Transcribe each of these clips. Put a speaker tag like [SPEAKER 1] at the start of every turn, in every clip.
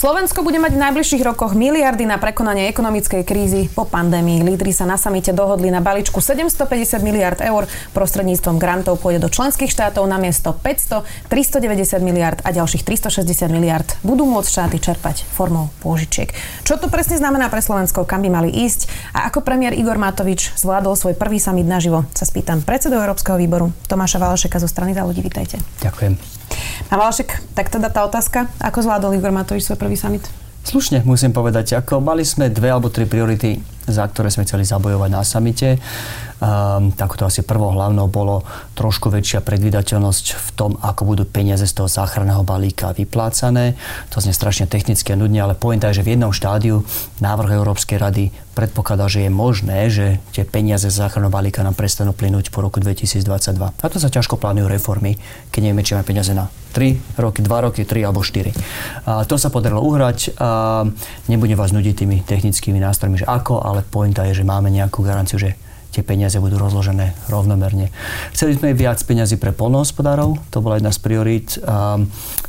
[SPEAKER 1] Slovensko bude mať v najbližších rokoch miliardy na prekonanie ekonomickej krízy po pandémii. Lídry sa na samite dohodli na balíčku 750 miliard eur. Prostredníctvom grantov pôjde do členských štátov na miesto 500, 390 miliard a ďalších 360 miliard budú môcť štáty čerpať formou pôžičiek. Čo to presne znamená pre Slovensko, kam by mali ísť a ako premiér Igor Matovič zvládol svoj prvý summit naživo, sa spýtam predsedu Európskeho výboru Tomáša Valašeka zo strany za ľudí. Vítajte.
[SPEAKER 2] Ďakujem.
[SPEAKER 1] A Valašek, tak teda tá otázka, ako zvládol Igor Matovič svoj prvý summit?
[SPEAKER 2] Slušne, musím povedať. Ako mali sme dve alebo tri priority, za ktoré sme chceli zabojovať na samite. Um, tak to asi prvou hlavnou bolo trošku väčšia predvydateľnosť v tom, ako budú peniaze z toho záchranného balíka vyplácané. To znie strašne technicky a nudne, ale pointa je, že v jednom štádiu návrh Európskej rady predpokladá, že je možné, že tie peniaze z záchranného balíka nám prestanú plynúť po roku 2022. A to sa ťažko plánujú reformy, keď nevieme, či máme peniaze na 3 roky, 2 roky, 3 alebo 4. A to sa podarilo uhrať. A nebudem vás nudiť tými technickými nástrojmi, že ako, ale pointa je, že máme nejakú garanciu, že tie peniaze budú rozložené rovnomerne. Chceli sme viac peniazy pre polnohospodárov, to bola jedna z priorít. A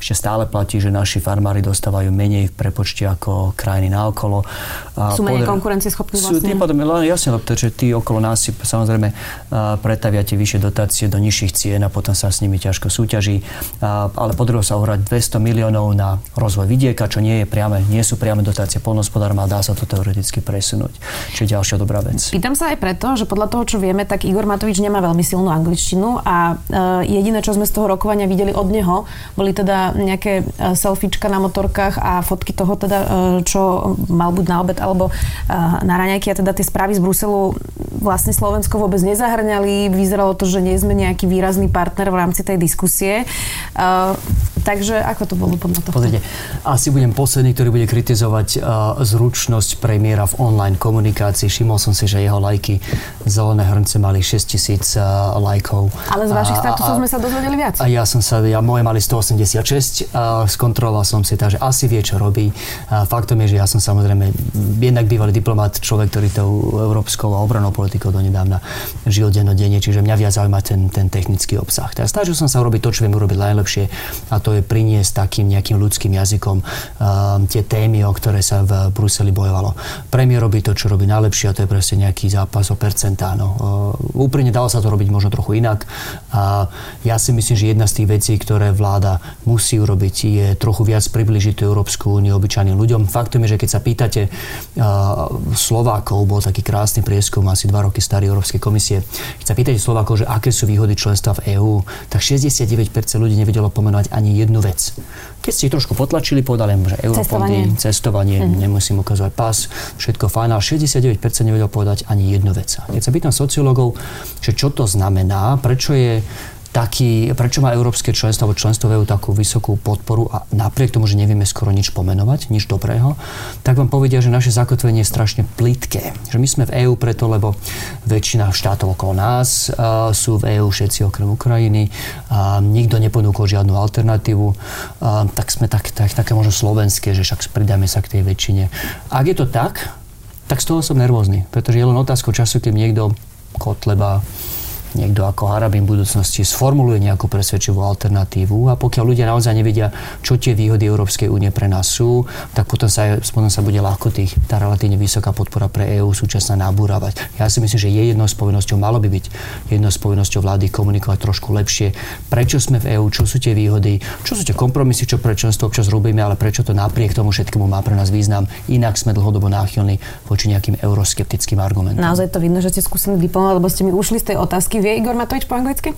[SPEAKER 2] ešte stále platí, že naši farmári dostávajú menej v prepočte ako krajiny naokolo.
[SPEAKER 1] A sú menej konkurencieschopní vlastne? Sú tým
[SPEAKER 2] pádom, jasne, pretože tí okolo nás si samozrejme pretavia tie vyššie dotácie do nižších cien a potom sa s nimi ťažko súťaží. A, ale podarilo sa uhrať 200 miliónov na rozvoj vidieka, čo nie, je priame, nie sú priame dotácie polnohospodárom a dá sa to teoreticky presunúť. Čiže ďalšia dobrá vec.
[SPEAKER 1] Pýtam sa aj preto, že podľa toho, čo vieme, tak Igor Matovič nemá veľmi silnú angličtinu a e, jediné, čo sme z toho rokovania videli od neho, boli teda nejaké e, selfiečka na motorkách a fotky toho teda, e, čo mal buď na obed alebo na raňajky a teda tie správy z Bruselu vlastne Slovensko vôbec nezahrňali. Vyzeralo to, že nie sme nejaký výrazný partner v rámci tej diskusie. Takže ako to bolo podľa toho?
[SPEAKER 2] Pozrite, asi budem posledný, ktorý bude kritizovať uh, zručnosť premiéra v online komunikácii. Všimol som si, že jeho lajky zelené hrnce mali 6 tisíc uh, lajkov.
[SPEAKER 1] Ale z vašich statusov sme sa dozvedeli viac.
[SPEAKER 2] A ja som sa, ja, moje mali 186, uh, skontroloval som si, takže asi vie, čo robí. Uh, faktom je, že ja som samozrejme jednak bývalý diplomat, človek, ktorý tou európskou a obranou politikou donedávna žil dennodenne, čiže mňa viac zaujíma ten, ten technický obsah. Teraz snažil som sa urobiť to, čo viem urobiť najlepšie a to je priniesť takým nejakým ľudským jazykom uh, tie témy, o ktoré sa v Bruseli bojovalo. Premiér robí to, čo robí najlepšie a to je proste nejaký zápas o percentá. No. Uh, úprimne dalo sa to robiť možno trochu inak. A ja si myslím, že jedna z tých vecí, ktoré vláda musí urobiť, je trochu viac približiť tú Európsku úniu obyčajným ľuďom. Faktom je, že keď sa pýtate uh, Slovákov, bol taký krásny prieskum, asi dva roky starý Európskej komisie, keď sa pýtate Slovákov, že aké sú výhody členstva v EÚ, tak 69% ľudí nevedelo pomenovať ani jednu vec. Keď ste ich trošku potlačili, povedali že eurofondy, cestovanie, cestovanie mm. nemusím ukazovať pas, všetko fajn, ale 69% nevedel povedať ani jednu vec. Keď sa pýtam sociológov, že čo to znamená, prečo je taký, prečo má európske členstvo alebo členstvo EU takú vysokú podporu a napriek tomu, že nevieme skoro nič pomenovať, nič dobrého, tak vám povedia, že naše zakotvenie je strašne plitké. Že my sme v EÚ preto, lebo väčšina štátov okolo nás uh, sú v EÚ všetci okrem Ukrajiny, uh, nikto neponúkol žiadnu alternatívu, uh, tak sme tak, tak, také možno slovenské, že však pridáme sa k tej väčšine. Ak je to tak, tak z toho som nervózny, pretože je len otázka času, keď niekto Kotleba, niekto ako Harabin v budúcnosti sformuluje nejakú presvedčivú alternatívu a pokiaľ ľudia naozaj nevedia, čo tie výhody Európskej únie pre nás sú, tak potom sa, potom sa bude ľahko tých, tá relatívne vysoká podpora pre EÚ súčasná nabúravať. Ja si myslím, že je jednou z povinnosťou, malo by byť jednou z povinnosťou vlády komunikovať trošku lepšie, prečo sme v EÚ, čo sú tie výhody, čo sú tie kompromisy, čo pre členstvo občas robíme, ale prečo to napriek tomu všetkému má pre nás význam. Inak sme dlhodobo náchylní voči nejakým euroskeptickým argumentom.
[SPEAKER 1] Naozaj to vidno, že ste skúsený diplomat, lebo ste mi ušli z tej otázky Vie Igor Matovič po anglicky?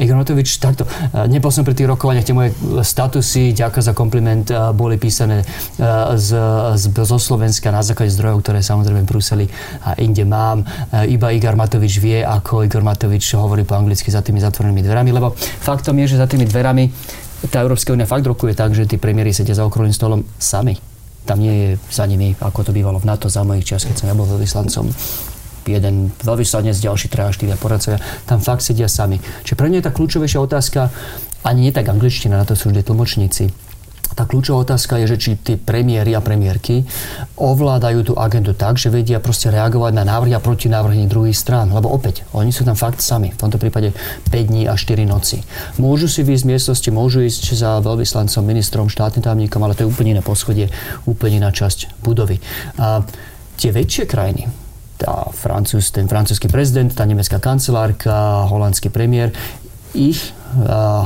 [SPEAKER 2] Igor Matovič, takto. E, nebol som pri tých rokovaniach, tie moje statusy, ďakujem za kompliment, e, boli písané e, z, z, zo Slovenska na základe zdrojov, ktoré samozrejme v Bruseli a inde mám. Iba Igor Matovič vie, ako Igor Matovič hovorí po anglicky za tými zatvorenými dverami, lebo faktom je, že za tými dverami tá Európska únia fakt rokuje tak, že tí premiéry sedia za okrúhlym stolom sami. Tam nie je za nimi, ako to bývalo v NATO za mojich čas, keď som ja bol vyslancom jeden veľvyslanec, ďalší traja, štyria poradcovia, tam fakt sedia sami. Čiže pre mňa je tá kľúčovejšia otázka ani nie tak angličtina, na to sú vždy tlmočníci, tá kľúčová otázka je, že či tí premiéry a premiérky ovládajú tú agendu tak, že vedia proste reagovať na návrhy a protinávrhy druhých strán. Lebo opäť, oni sú tam fakt sami. V tomto prípade 5 dní a 4 noci. Môžu si výjsť z miestnosti, môžu ísť za veľvyslancom, ministrom, štátnym tajomníkom, ale to je úplne iné poschodie, úplne iná časť budovy. A tie väčšie krajiny, tá Francúz, ten francúzsky prezident, tá nemecká kancelárka, holandský premiér, ich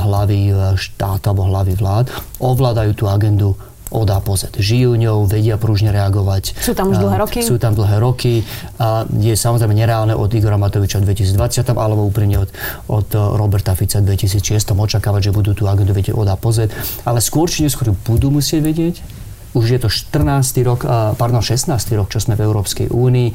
[SPEAKER 2] hlavy štát alebo hlavy vlád ovládajú tú agendu od A po Z. Žijú ňou, vedia prúžne reagovať.
[SPEAKER 1] Sú tam už dlhé roky?
[SPEAKER 2] Sú tam dlhé roky. A je samozrejme nereálne od Igora Matoviča v 2020 alebo úprimne od, od Roberta Fica v 2006 očakávať, že budú tú agendu vedieť od A po Z. Ale skôr či neskôr budú musieť vedieť už je to 14. rok, pardon, 16. rok, čo sme v Európskej únii.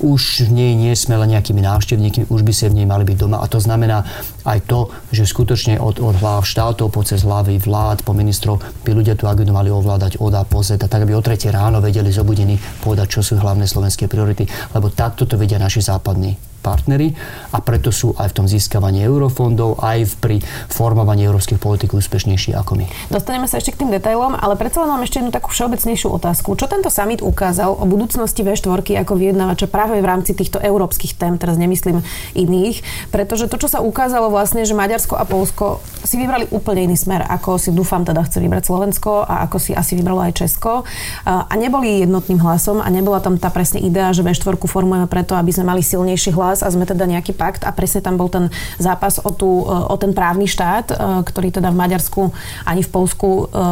[SPEAKER 2] Už v nej nie sme len nejakými návštevníkmi, už by sa v nej mali byť doma. A to znamená aj to, že skutočne od, od hlav štátov po cez hlavy vlád, po ministrov by ľudia tú agendu mali ovládať od a po a tak aby o 3 ráno vedeli zobudení povedať, čo sú hlavné slovenské priority, lebo takto to vedia naši západní partnery a preto sú aj v tom získavaní eurofondov, aj pri formovaní európskych politik úspešnejší ako my.
[SPEAKER 1] Dostaneme sa ešte k tým detailom, ale predsa len mám ešte jednu takú všeobecnejšiu otázku. Čo tento summit ukázal o budúcnosti V4 ako vyjednávača práve v rámci týchto európskych tém, teraz nemyslím iných, pretože to, čo sa ukázalo vlastne, že Maďarsko a Polsko si vybrali úplne iný smer, ako si dúfam teda chce vybrať Slovensko a ako si asi vybralo aj Česko. A neboli jednotným hlasom a nebola tam tá presne idea, že V4 formujeme preto, aby sme mali silnejší hlas zápas a sme teda nejaký pakt a presne tam bol ten zápas o, tú, o ten právny štát, e, ktorý teda v Maďarsku ani v Polsku e,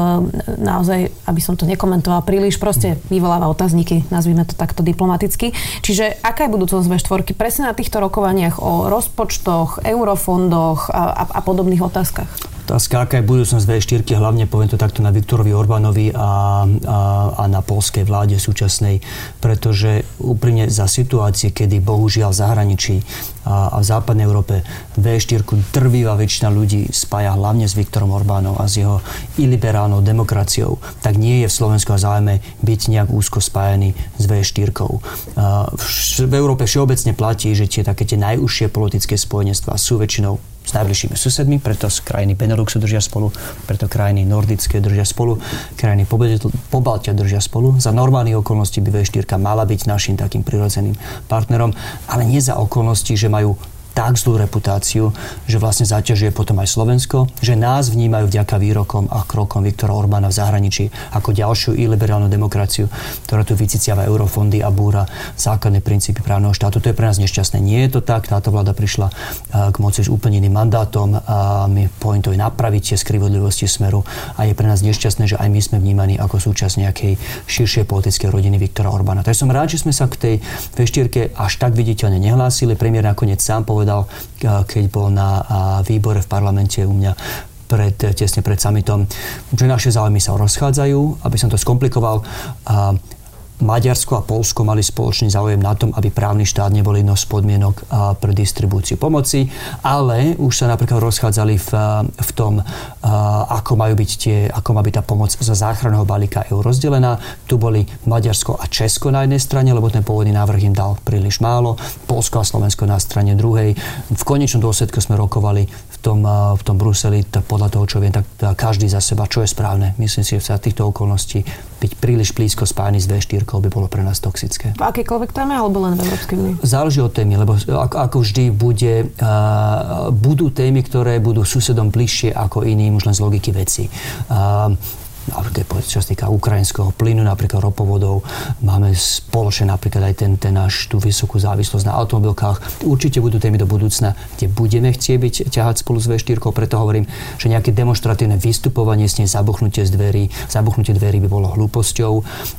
[SPEAKER 1] naozaj, aby som to nekomentoval príliš, proste vyvoláva otázniky, nazvime to takto diplomaticky. Čiže aká je budúcnosť V4 presne na týchto rokovaniach o rozpočtoch, eurofondoch a, a, a podobných otázkach?
[SPEAKER 2] Otázka, aká je budúcnosť V4, hlavne poviem to takto na Viktorovi Orbánovi a, a, a na polskej vláde súčasnej, pretože úprimne za situácie, kedy bohužiaľ v zahraničí a, v západnej Európe V4 drvivá väčšina ľudí spája hlavne s Viktorom Orbánom a s jeho iliberálnou demokraciou, tak nie je v Slovensku a zájme byť nejak úzko spájaný s V4. A v, v Európe všeobecne platí, že tie také tie najúžšie politické spojenstva sú väčšinou s najbližšími susedmi, preto krajiny Beneluxu držia spolu, preto krajiny nordické držia spolu, krajiny Pobaltia držia spolu. Za normálnych okolností by V4 mala byť našim takým prirodzeným partnerom, ale nie za okolnosti, že majú tak zlú reputáciu, že vlastne zaťažuje potom aj Slovensko, že nás vnímajú vďaka výrokom a krokom Viktora Orbána v zahraničí ako ďalšiu iliberálnu demokraciu, ktorá tu vyciciava eurofondy a búra základné princípy právneho štátu. To je pre nás nešťastné. Nie je to tak. Táto vláda prišla eh, k moci s úplne iným mandátom a my pointo je napraviť tie skrivodlivosti smeru a je pre nás nešťastné, že aj my sme vnímaní ako súčasť nejakej širšej politickej rodiny Viktora Orbána. Takže som rád, že sme sa k tej veštierke až tak viditeľne nehlásili. Premiér nakoniec sám povedal, povedal, keď bol na výbore v parlamente u mňa pred, tesne pred summitom, že naše záujmy sa rozchádzajú, aby som to skomplikoval. Maďarsko a Polsko mali spoločný záujem na tom, aby právny štát nebol jednou z podmienok pre distribúciu pomoci, ale už sa napríklad rozchádzali v, v tom, ako, majú byť tie, ako má byť tá pomoc za záchranného balíka EU rozdelená. Tu boli Maďarsko a Česko na jednej strane, lebo ten pôvodný návrh im dal príliš málo, Polsko a Slovensko na strane druhej. V konečnom dôsledku sme rokovali tom, v tom Bruseli, tak podľa toho, čo viem, tak každý za seba, čo je správne. Myslím si, že sa týchto okolností byť príliš blízko spájany s V4 by bolo pre nás toxické.
[SPEAKER 1] V akékoľvek téme alebo len v Európskej únii?
[SPEAKER 2] Záleží od témy, lebo ako, ako vždy bude, uh, budú témy, ktoré budú susedom bližšie ako iným už len z logiky veci. Uh, čo sa týka ukrajinského plynu, napríklad ropovodov. Máme spoločne napríklad aj ten, ten náš tú vysokú závislosť na automobilkách. Určite budú témy do budúcna, kde budeme chcieť byť ťahať spolu s V4, preto hovorím, že nejaké demonstratívne vystupovanie s nej, zabuchnutie z dverí, zabuchnutie dverí by bolo hlúposťou.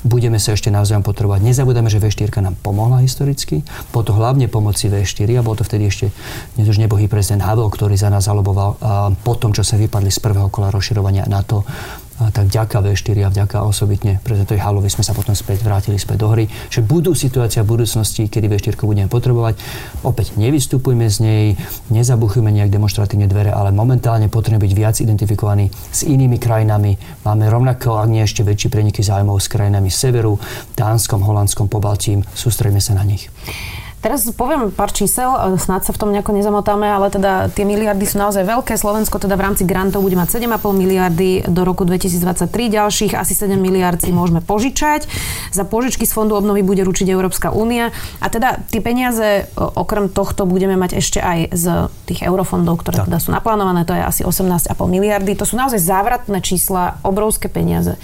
[SPEAKER 2] Budeme sa ešte navzájom potrebovať. Nezabudeme, že V4 nám pomohla historicky. Bolo to hlavne pomoci V4 a bol to vtedy ešte dnes už nebohý prezident Havel, ktorý za nás zaloboval po tom, čo sa vypadli z prvého kola rozširovania NATO tak vďaka V4 a vďaka osobitne prezidentovi Halovi sme sa potom späť vrátili späť do hry, že budú situácia v budúcnosti, kedy V4 budeme potrebovať. Opäť nevystupujme z nej, nezabuchujme nejak demonstratívne dvere, ale momentálne potrebujeme byť viac identifikovaní s inými krajinami. Máme rovnako, ak nie ešte väčší preniky zájmov s krajinami severu, Dánskom, Holandskom, Pobaltím. Sústredíme sa na nich.
[SPEAKER 1] Teraz poviem pár čísel, snad sa v tom nejako nezamotáme, ale teda tie miliardy sú naozaj veľké. Slovensko teda v rámci grantov bude mať 7,5 miliardy do roku 2023, ďalších asi 7 miliard si môžeme požičať. Za požičky z Fondu obnovy bude ručiť Európska únia. A teda tie peniaze okrem tohto budeme mať ešte aj z tých eurofondov, ktoré tak. teda sú naplánované, to je asi 18,5 miliardy. To sú naozaj závratné čísla, obrovské peniaze.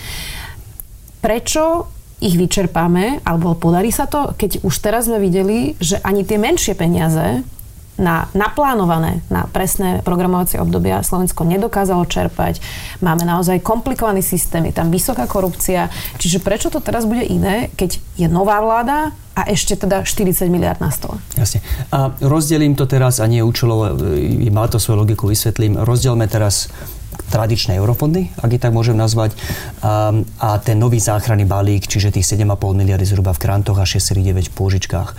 [SPEAKER 1] Prečo ich vyčerpáme, alebo podarí sa to, keď už teraz sme videli, že ani tie menšie peniaze na naplánované, na presné programovacie obdobia Slovensko nedokázalo čerpať. Máme naozaj komplikovaný systém, je tam vysoká korupcia. Čiže prečo to teraz bude iné, keď je nová vláda a ešte teda 40 miliard na stole.
[SPEAKER 2] Jasne. A rozdelím to teraz, a nie účelovo, má to svoju logiku, vysvetlím. Rozdielme teraz tradičné eurofondy, ak ich tak môžem nazvať, a, a ten nový záchranný balík, čiže tých 7,5 miliardy zhruba v grantoch a 6,9 v pôžičkách.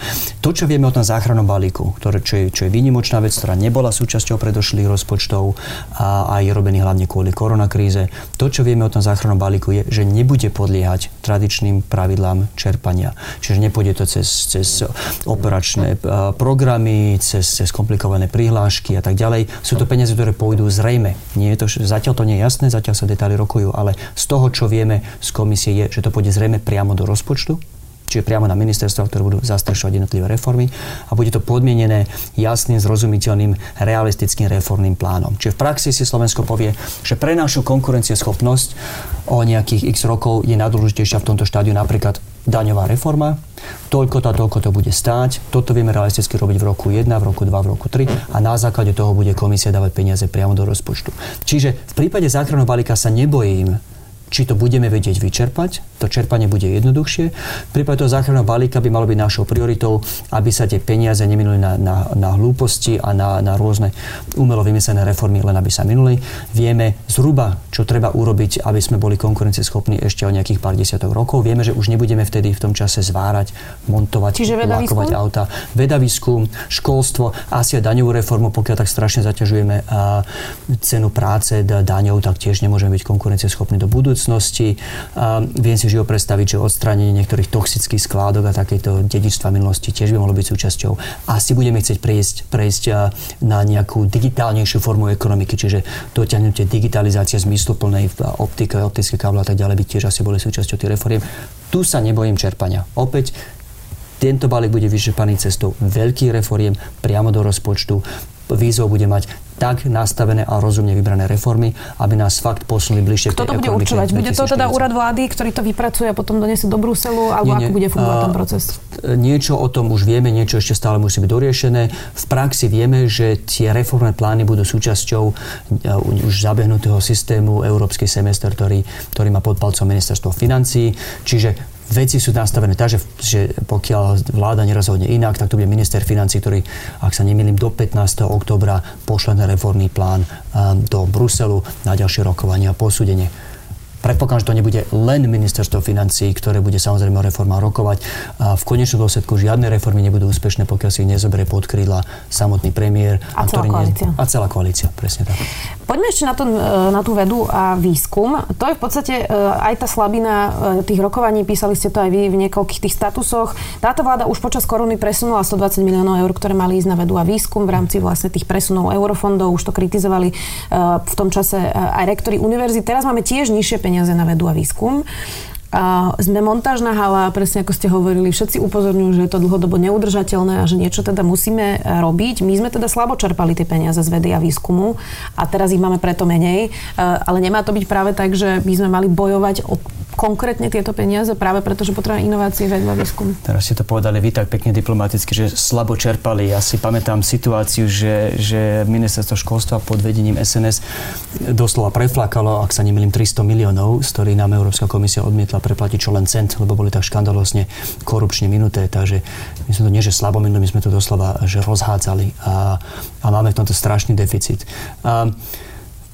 [SPEAKER 2] To, čo vieme o tom záchrannom balíku, ktoré, čo, je, čo je výnimočná vec, ktorá nebola súčasťou predošlých rozpočtov a, a je robený hlavne kvôli koronakríze, to, čo vieme o tom záchrannom balíku je, že nebude podliehať tradičným pravidlám čerpania. Čiže nepôjde to cez, cez operačné programy, cez, cez komplikované prihlášky a tak ďalej. Sú to peniaze, ktoré pôjdu zrejme. Nie je to Zatiaľ to nie je jasné, zatiaľ sa detaily rokujú, ale z toho, čo vieme z komisie, je, že to pôjde zrejme priamo do rozpočtu, čiže priamo na ministerstva, ktoré budú zastrešovať jednotlivé reformy a bude to podmienené jasným, zrozumiteľným, realistickým reformným plánom. Čiže v praxi si Slovensko povie, že pre našu konkurencieschopnosť o nejakých x rokov je najdôležitejšia v tomto štádiu napríklad daňová reforma, toľko to a toľko to bude stáť, toto vieme realisticky robiť v roku 1, v roku 2, v roku 3 a na základe toho bude komisia dávať peniaze priamo do rozpočtu. Čiže v prípade záchranného balíka sa nebojím, či to budeme vedieť vyčerpať, to čerpanie bude jednoduchšie. V prípade toho záchranného balíka by malo byť našou prioritou, aby sa tie peniaze neminuli na, na, na hlúposti a na, na rôzne umelo vymyslené reformy, len aby sa minuli. Vieme zhruba, čo treba urobiť, aby sme boli konkurencieschopní ešte o nejakých pár desiatok rokov. Vieme, že už nebudeme vtedy v tom čase zvárať, montovať, lakovať auta. Veda, výskum, školstvo, asi aj daňovú reformu, pokiaľ tak strašne zaťažujeme cenu práce daňov, tak tiež nemôžeme byť konkurencieschopní do budúcnosti. Viem si živo predstaviť, že odstránenie niektorých toxických skládok a takéto dedičstva minulosti tiež by mohlo byť súčasťou. Asi budeme chcieť prejsť, prejsť na nejakú digitálnejšiu formu ekonomiky, čiže dotiahnutie digitalizácia zmysluplnej v optike, optické káble a tak ďalej by tiež asi boli súčasťou tých reforiem. Tu sa nebojím čerpania. Opäť tento balík bude vyčerpaný cestou veľkých reforiem priamo do rozpočtu. Výzvou bude mať tak nastavené a rozumne vybrané reformy, aby nás fakt posunuli bližšie
[SPEAKER 1] Kto to bude určovať? Bude to teda úrad vlády, ktorý to vypracuje a potom donesie do Bruselu, alebo nie, nie. ako bude fungovať ten proces?
[SPEAKER 2] Niečo o tom už vieme, niečo ešte stále musí byť doriešené. V praxi vieme, že tie reformné plány budú súčasťou už zabehnutého systému Európsky semester, ktorý, ktorý má pod palcom ministerstvo financí. Čiže veci sú nastavené tak, že, že pokiaľ vláda nerozhodne inak, tak to bude minister financí, ktorý, ak sa nemýlim, do 15. oktobra pošle reformný plán do Bruselu na ďalšie rokovanie a posúdenie. Predpokladám, že to nebude len ministerstvo financí, ktoré bude samozrejme o reformách rokovať. A v konečnom dôsledku žiadne reformy nebudú úspešné, pokiaľ si ich nezoberie pod krídla samotný premiér.
[SPEAKER 1] A, a celá koalícia.
[SPEAKER 2] Nie, a celá koalícia, presne tak.
[SPEAKER 1] Poďme ešte na, to, na tú vedu a výskum. To je v podstate e, aj tá slabina e, tých rokovaní, písali ste to aj vy v niekoľkých tých statusoch. Táto vláda už počas koruny presunula 120 miliónov eur, ktoré mali ísť na vedu a výskum v rámci vlastne tých presunov eurofondov. Už to kritizovali e, v tom čase aj rektori univerzity. Teraz máme tiež nižšie peniaze peniaze na vedu a sme montážna hala, presne ako ste hovorili, všetci upozorňujú, že je to dlhodobo neudržateľné a že niečo teda musíme robiť. My sme teda slabo čerpali tie peniaze z vedy a výskumu a teraz ich máme preto menej, ale nemá to byť práve tak, že by sme mali bojovať o konkrétne tieto peniaze práve preto, že potrebujeme inovácie, vedu a výskum.
[SPEAKER 2] Teraz ste to povedali vy tak pekne diplomaticky, že slabo čerpali. Ja si pamätám situáciu, že, že ministerstvo školstva pod vedením SNS doslova preflakalo, ak sa nemýlim, 300 miliónov, z ktorých nám Európska komisia odmietla preplatiť čo len cent, lebo boli tak škandalosne korupčne minuté. Takže my sme to nie, že slabo minuli, my sme to doslova že rozhádzali a, a máme v tomto strašný deficit. A,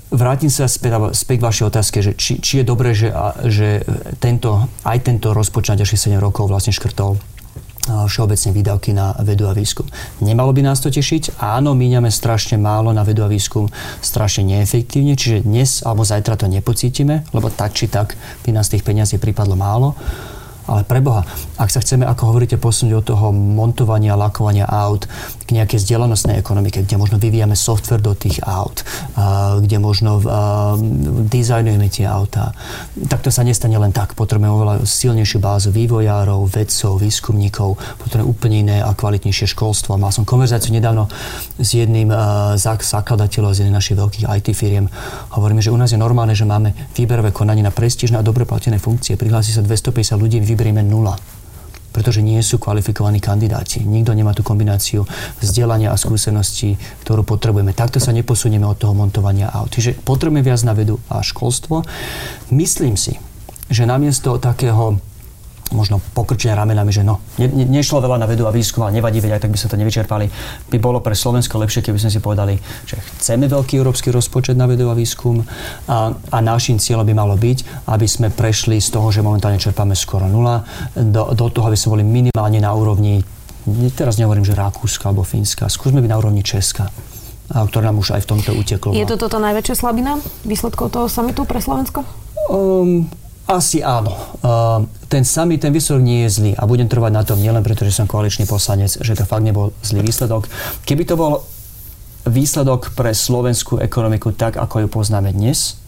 [SPEAKER 2] Vrátim sa späť, späť k vašej otázke, že či, či je dobré, že, že tento, aj tento rozpočet na ďalších 7 rokov vlastne škrtol všeobecne výdavky na vedu a výskum. Nemalo by nás to tešiť? Áno, míňame strašne málo na vedu a výskum, strašne neefektívne, čiže dnes alebo zajtra to nepocítime, lebo tak či tak by nás tých peniazí pripadlo málo. Ale preboha, ak sa chceme, ako hovoríte, posunúť od toho montovania, lakovania aut k nejakej vzdelanostnej ekonomike, kde možno vyvíjame software do tých aut, kde možno dizajnujeme tie autá, tak to sa nestane len tak. Potrebujeme oveľa silnejšiu bázu vývojárov, vedcov, výskumníkov, potrebujeme úplne iné a kvalitnejšie školstvo. Mal som konverzáciu nedávno s jedným z zakladateľov z jedných našich veľkých IT firiem. Hovoríme, že u nás je normálne, že máme výberové konanie na prestížne a dobre platené funkcie. Prihlási sa 250 ľudí, vyberieme nula pretože nie sú kvalifikovaní kandidáti. Nikto nemá tú kombináciu vzdelania a skúseností, ktorú potrebujeme. Takto sa neposunieme od toho montovania aut. Čiže potrebujeme viac na vedu a školstvo. Myslím si, že namiesto takého možno pokrčené ramenami, že no, ne, ne, nešlo veľa na vedu a výskum, ale nevadí, veď aj tak by sa to nevyčerpali. By bolo pre Slovensko lepšie, keby sme si povedali, že chceme veľký európsky rozpočet na vedu a výskum a, a našim cieľom by malo byť, aby sme prešli z toho, že momentálne čerpáme skoro nula, do, do toho, aby sme boli minimálne na úrovni, teraz nehovorím, že Rakúska alebo Fínska, skúsme byť na úrovni Česka ktoré nám už aj v tomto uteklo.
[SPEAKER 1] Je to toto najväčšia slabina výsledkov toho samitu pre Slovensko?
[SPEAKER 2] Um, asi áno. Uh, ten samý, ten výsledok nie je zlý a budem trvať na tom nielen preto, že som koaličný poslanec, že to fakt nebol zlý výsledok. Keby to bol výsledok pre slovenskú ekonomiku tak, ako ju poznáme dnes,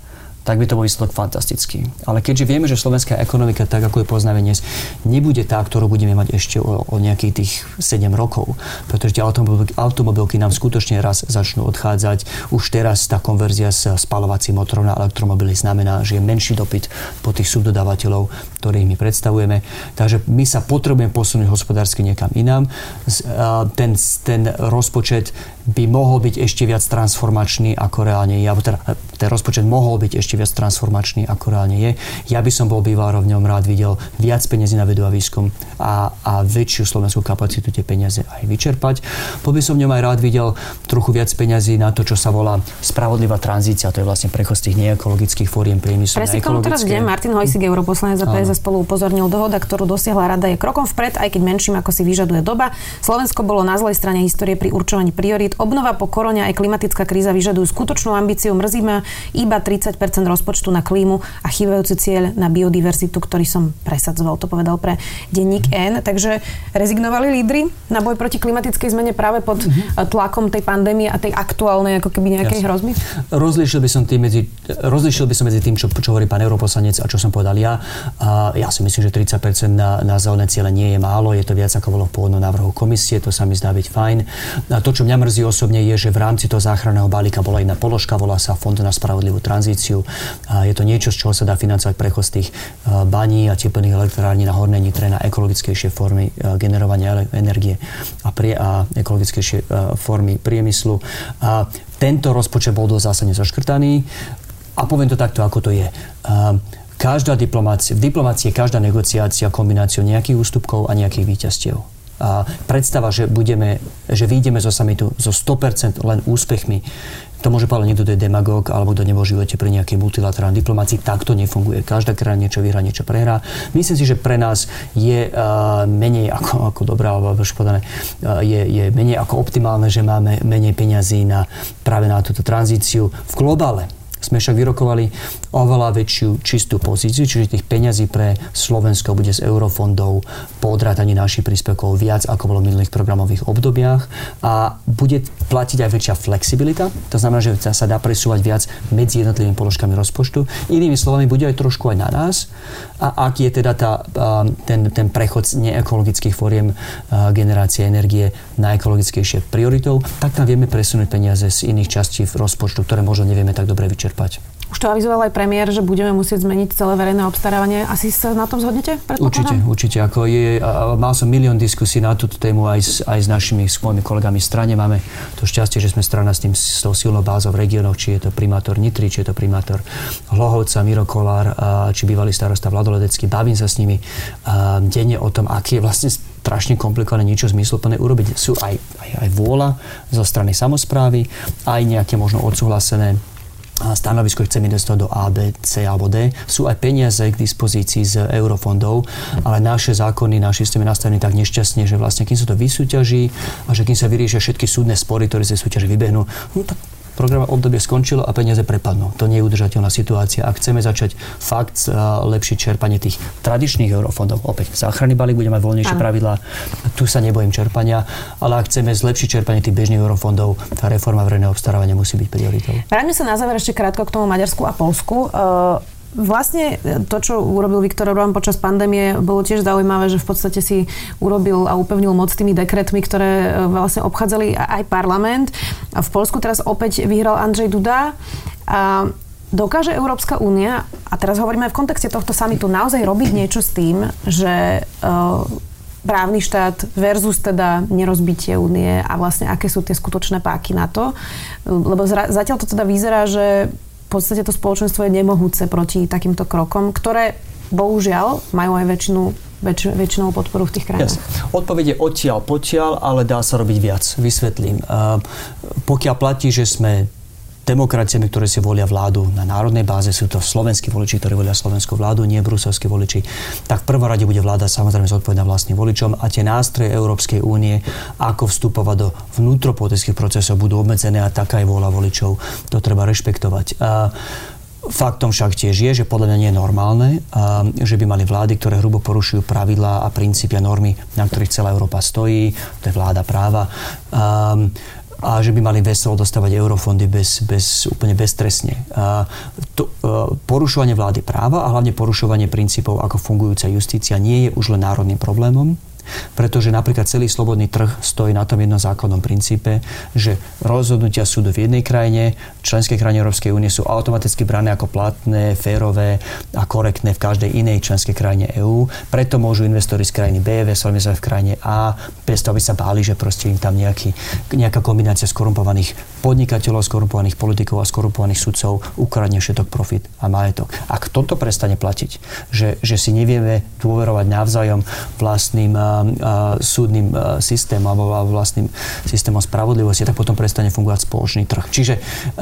[SPEAKER 2] tak by to bol výsledok fantastický. Ale keďže vieme, že slovenská ekonomika, tak ako je poznáme dnes, nebude tá, ktorú budeme mať ešte o, o nejakých tých 7 rokov, pretože tie automobilky, automobilky nám skutočne raz začnú odchádzať. Už teraz tá konverzia s spalovacím motorom na elektromobily znamená, že je menší dopyt po tých subdodávateľov, ktorých my predstavujeme. Takže my sa potrebujeme posunúť hospodársky niekam inám. Ten, ten rozpočet by mohol byť ešte viac transformačný ako reálne je. Teda, ten rozpočet mohol byť ešte viac transformačný ako reálne je. Ja by som bol býval v ňom rád videl viac peniazy na vedu a výskum a, a väčšiu slovenskú kapacitu tie peniaze aj vyčerpať. Bol by som v ňom aj rád videl trochu viac peniazy na to, čo sa volá spravodlivá tranzícia. To je vlastne prechod z tých neekologických fóriem priemyslu
[SPEAKER 1] ekologické. teraz kde Martin Hojsik, europoslanec za PS spolu upozornil, dohoda, ktorú dosiahla rada je krokom vpred, aj keď menším ako si vyžaduje doba. Slovensko bolo na zlej strane histórie pri určovaní priorít. Obnova po korone aj klimatická kríza vyžadujú skutočnú ambíciu. Mrzí ma iba 30 rozpočtu na klímu a chýbajúci cieľ na biodiverzitu, ktorý som presadzoval, to povedal pre denník N. Takže rezignovali lídry na boj proti klimatickej zmene práve pod mm-hmm. tlakom tej pandémie a tej aktuálnej ako keby nejakej Jasne. hrozby?
[SPEAKER 2] Rozlišil by som tým medzi, rozlišil by som medzi tým, čo, čo hovorí pán europoslanec a čo som povedal ja. A ja si myslím, že 30% na, na zelené ciele nie je málo, je to viac ako bolo v pôvodnom návrhu komisie, to sa mi zdá byť fajn. A to, čo mňa mrzí osobne, je, že v rámci toho záchranného balíka bola jedna položka, volá sa Fond na spravodlivú tranzíciu. A je to niečo, z čoho sa dá financovať prechod z tých e, baní a teplných elektrární na hornej nitre na ekologickejšie formy e, generovania energie a, prie, a ekologickejšie e, formy priemyslu. A tento rozpočet bol dosť zásadne zaškrtaný a poviem to takto, ako to je. Každá diplomácia, v diplomácii je každá negociácia kombináciou nejakých ústupkov a nejakých výťastiev. A predstava, že, budeme, že vyjdeme zo samitu so 100% len úspechmi, to môže povedať niekto, kto je demagóg alebo kto nebol živote pri nejakej multilaterálnej diplomácii. Tak to nefunguje. Každá krajina niečo vyhrá, niečo prehrá. Myslím si, že pre nás je uh, menej ako, ako dobré, alebo povedané, uh, je, je menej ako optimálne, že máme menej peňazí na, práve na túto tranzíciu v globále sme však vyrokovali oveľa väčšiu čistú pozíciu, čiže tých peňazí pre Slovensko bude z eurofondov po odrátaní našich príspevkov viac, ako bolo v minulých programových obdobiach. A bude platiť aj väčšia flexibilita, to znamená, že sa dá presúvať viac medzi jednotlivými položkami rozpočtu. Inými slovami, bude aj trošku aj na nás. A ak je teda tá, ten, ten prechod z neekologických fóriem generácie energie na ekologickejšie prioritou, tak tam vieme presunúť peniaze z iných častí v rozpočtu, ktoré možno nevieme tak dobre vyčerpať čerpať.
[SPEAKER 1] Už to avizoval aj premiér, že budeme musieť zmeniť celé verejné obstarávanie. Asi sa na tom zhodnete?
[SPEAKER 2] Určite, určite. Ako je, mal som milión diskusí na túto tému aj s, aj s našimi s mojimi kolegami v strane. Máme to šťastie, že sme strana s, tým, s tou silnou bázou v regiónoch, či je to primátor Nitry, či je to primátor Hlohovca, Miro Kolár, či bývalý starosta Vladoledecký. Bavím sa s nimi denne o tom, aký je vlastne strašne komplikované niečo zmysluplné urobiť. Sú aj, aj, aj vôľa zo strany samozprávy, aj nejaké možno odsúhlasené stanovisko chcem investovať do A, B, C alebo D. Sú aj peniaze k dispozícii z eurofondov, ale naše zákony, náš systém je nastavený tak nešťastne, že vlastne kým sa to vysúťaží a že kým sa vyriešia všetky súdne spory, ktoré sa súťaži vybehnú, no tak Program obdobie skončilo a peniaze prepadnú. To nie je udržateľná situácia. Ak chceme začať fakt lepšie čerpanie tých tradičných eurofondov, opäť záchranný balík bude mať voľnejšie pravidlá, tu sa nebojím čerpania, ale ak chceme zlepšiť čerpanie tých bežných eurofondov, tá reforma verejného obstarávania musí byť prioritou.
[SPEAKER 1] Vráťme sa na záver ešte krátko k tomu Maďarsku a Polsku. Uh, Vlastne to, čo urobil Viktor Orbán počas pandémie, bolo tiež zaujímavé, že v podstate si urobil a upevnil moc tými dekretmi, ktoré e, vlastne obchádzali aj parlament. A v Polsku teraz opäť vyhral Andrzej Duda. A dokáže Európska únia, a teraz hovoríme aj v kontexte tohto samitu, naozaj robiť niečo s tým, že uh, právny štát versus teda nerozbitie únie a vlastne aké sú tie skutočné páky na to. Lebo zatiaľ to teda vyzerá, že podstate to spoločenstvo je nemohúce proti takýmto krokom, ktoré bohužiaľ majú aj väčšinu väč, väčšinou podporu v tých krajinách.
[SPEAKER 2] Yes. Odpoveď je odtiaľ, potiaľ, ale dá sa robiť viac. Vysvetlím. Uh, pokiaľ platí, že sme demokraciami, ktoré si volia vládu na národnej báze, sú to slovenskí voliči, ktorí volia slovenskú vládu, nie bruselskí voliči, tak v rade bude vláda samozrejme zodpovedná vlastným voličom a tie nástroje Európskej únie, ako vstupovať do vnútropolitických procesov, budú obmedzené a taká je vôľa voličov. To treba rešpektovať. Faktom však tiež je, že podľa mňa nie je normálne, že by mali vlády, ktoré hrubo porušujú pravidlá a princípy a normy, na ktorých celá Európa stojí, to je vláda práva že by mali veselo dostávať eurofondy bez, bez, úplne beztresne. A to, a e, porušovanie vlády práva a hlavne porušovanie princípov ako fungujúca justícia nie je už len národným problémom, pretože napríklad celý slobodný trh stojí na tom jednom základnom princípe, že rozhodnutia súdu v jednej krajine, členskej krajine Európskej únie sú automaticky brané ako platné, férové a korektné v každej inej členskej krajine EÚ. Preto môžu investori z krajiny B investovať v krajine A, bez toho, aby sa báli, že proste im tam nejaký, nejaká kombinácia skorumpovaných podnikateľov, skorumpovaných politikov a skorumpovaných sudcov ukradne všetok profit a majetok. Ak toto prestane platiť, že, že si nevieme dôverovať navzájom vlastným súdnym systémom alebo vlastným systémom spravodlivosti, tak potom prestane fungovať spoločný trh. Čiže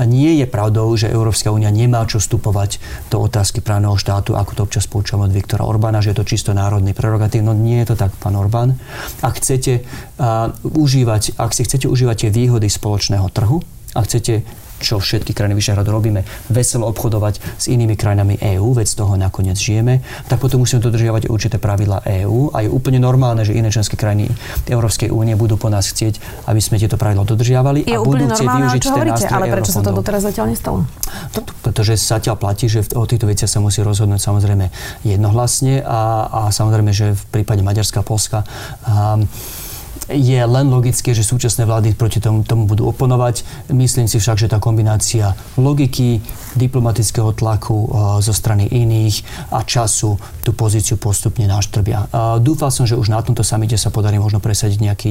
[SPEAKER 2] nie je pravdou, že Európska únia nemá čo vstupovať do otázky právneho štátu, ako to občas počúvam od Viktora Orbána, že je to čisto národný prerogatív. No nie je to tak, pán Orbán. Ak chcete uh, užívať, ak si chcete užívať tie výhody spoločného trhu, ak chcete čo všetky krajiny Vyšehradu robíme, veselo obchodovať s inými krajinami EÚ, veď z toho nakoniec žijeme, tak potom musíme dodržiavať určité pravidla EÚ a je úplne normálne, že iné členské krajiny Európskej únie budú po nás chcieť, aby sme tieto pravidla dodržiavali
[SPEAKER 1] je
[SPEAKER 2] a budú chcieť využiť
[SPEAKER 1] ten nástroj Ale prečo sa to doteraz zatiaľ nestalo?
[SPEAKER 2] To, pretože zatiaľ platí, že o týchto veciach sa musí rozhodnúť samozrejme jednohlasne a, a samozrejme, že v prípade Maďarska a Polska um, je len logické, že súčasné vlády proti tomu, tomu budú oponovať. Myslím si však, že tá kombinácia logiky, diplomatického tlaku uh, zo strany iných a času tú pozíciu postupne náštrbia. Uh, dúfal som, že už na tomto samite sa podarí možno presadiť nejaký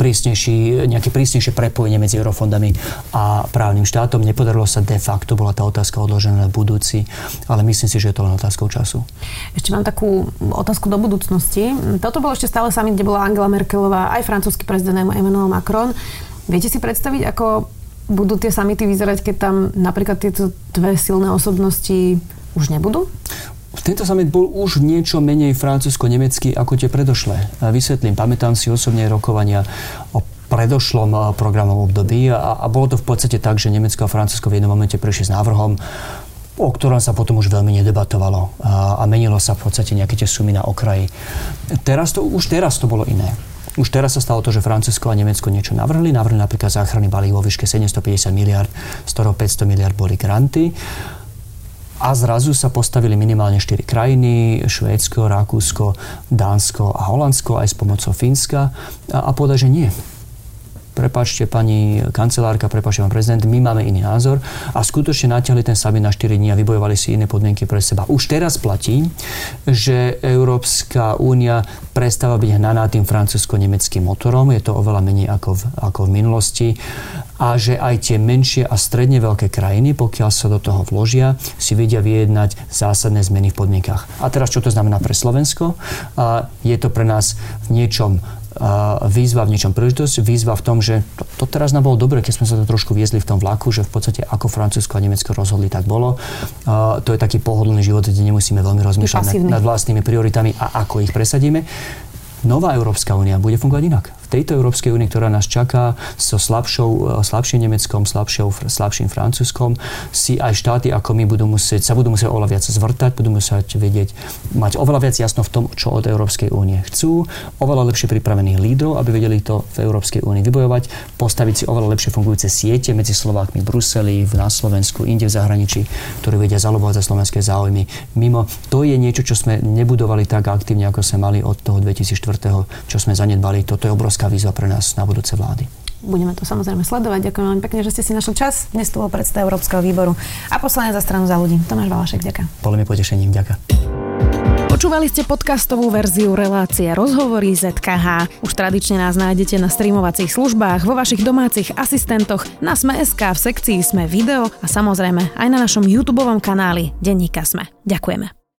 [SPEAKER 2] prísnejší, nejaké prísnejšie prepojenie medzi eurofondami a právnym štátom. Nepodarilo sa de facto, bola tá otázka odložená na budúci, ale myslím si, že je to len otázkou času.
[SPEAKER 1] Ešte mám takú otázku do budúcnosti. Toto bolo ešte stále summit, kde bola Angela Merkelová, aj francúzsky prezident Emmanuel Macron. Viete si predstaviť, ako budú tie samity vyzerať, keď tam napríklad tieto dve silné osobnosti už nebudú?
[SPEAKER 2] Tento summit bol už niečo menej francúzsko-nemecký ako tie predošlé. Vysvetlím, pamätám si osobne rokovania o predošlom eh, programom období a, a bolo to v podstate tak, že Nemecko a Francúzsko v jednom momente prišli s návrhom, o ktorom sa potom už veľmi nedebatovalo a, a menilo sa v podstate nejaké tie sumy na okraji. Teraz to, už teraz to bolo iné. Už teraz sa stalo to, že Francúzsko a Nemecko niečo navrhli. Navrhli napríklad záchranný balík vo výške 750 miliard, z ktorého 500 miliard boli granty. A zrazu sa postavili minimálne 4 krajiny, Švédsko, Rakúsko, Dánsko a Holandsko aj s pomocou Fínska. A, a povedať, že nie. Prepačte pani kancelárka, prepačte pán prezident, my máme iný názor. A skutočne natiahli ten summit na 4 dní a vybojovali si iné podmienky pre seba. Už teraz platí, že Európska únia prestáva byť hnaná tým francúzsko-nemeckým motorom, je to oveľa menej ako v, ako v minulosti a že aj tie menšie a stredne veľké krajiny, pokiaľ sa do toho vložia, si vedia vyjednať zásadné zmeny v podmienkach. A teraz čo to znamená pre Slovensko? A je to pre nás v niečom výzva v niečom príležitosť, výzva v tom, že to, to teraz nám bolo dobre, keď sme sa to trošku viezli v tom vlaku, že v podstate ako Francúzsko a Nemecko rozhodli, tak bolo. Uh, to je taký pohodlný život, kde nemusíme veľmi rozmýšľať nad, nad vlastnými prioritami a ako ich presadíme. Nová Európska únia bude fungovať inak. Tejto Európskej únie, ktorá nás čaká so slabšou, slabším Nemeckom, slabšou, slabším Francúzskom, si aj štáty ako my budú musieť, sa budú musieť oveľa viac zvrtať, budú musieť vedieť, mať oveľa viac jasno v tom, čo od Európskej únie chcú, oveľa lepšie pripravených lídrov, aby vedeli to v Európskej únii vybojovať, postaviť si oveľa lepšie fungujúce siete medzi Slovákmi v Bruseli, na Slovensku, inde v zahraničí, ktorí vedia zalobovať za slovenské záujmy. Mimo, to je niečo, čo sme nebudovali tak aktívne, ako sme mali od toho 2004., čo sme zanedbali. Toto je obrovská výzva pre nás na budúce vlády.
[SPEAKER 1] Budeme to samozrejme sledovať. Ďakujem veľmi pekne, že ste si našli čas. Dnes tu bol predseda Európskeho výboru a poslanec za stranu za ľudí. Tomáš Valašek, ďakujem.
[SPEAKER 2] Bolo mi potešením, ďakujem.
[SPEAKER 1] Počúvali ste podcastovú verziu relácie Rozhovory ZKH. Už tradične nás nájdete na streamovacích službách, vo vašich domácich asistentoch, na Sme.sk, v sekcii Sme video a samozrejme aj na našom YouTube kanáli Denníka Sme. Ďakujeme.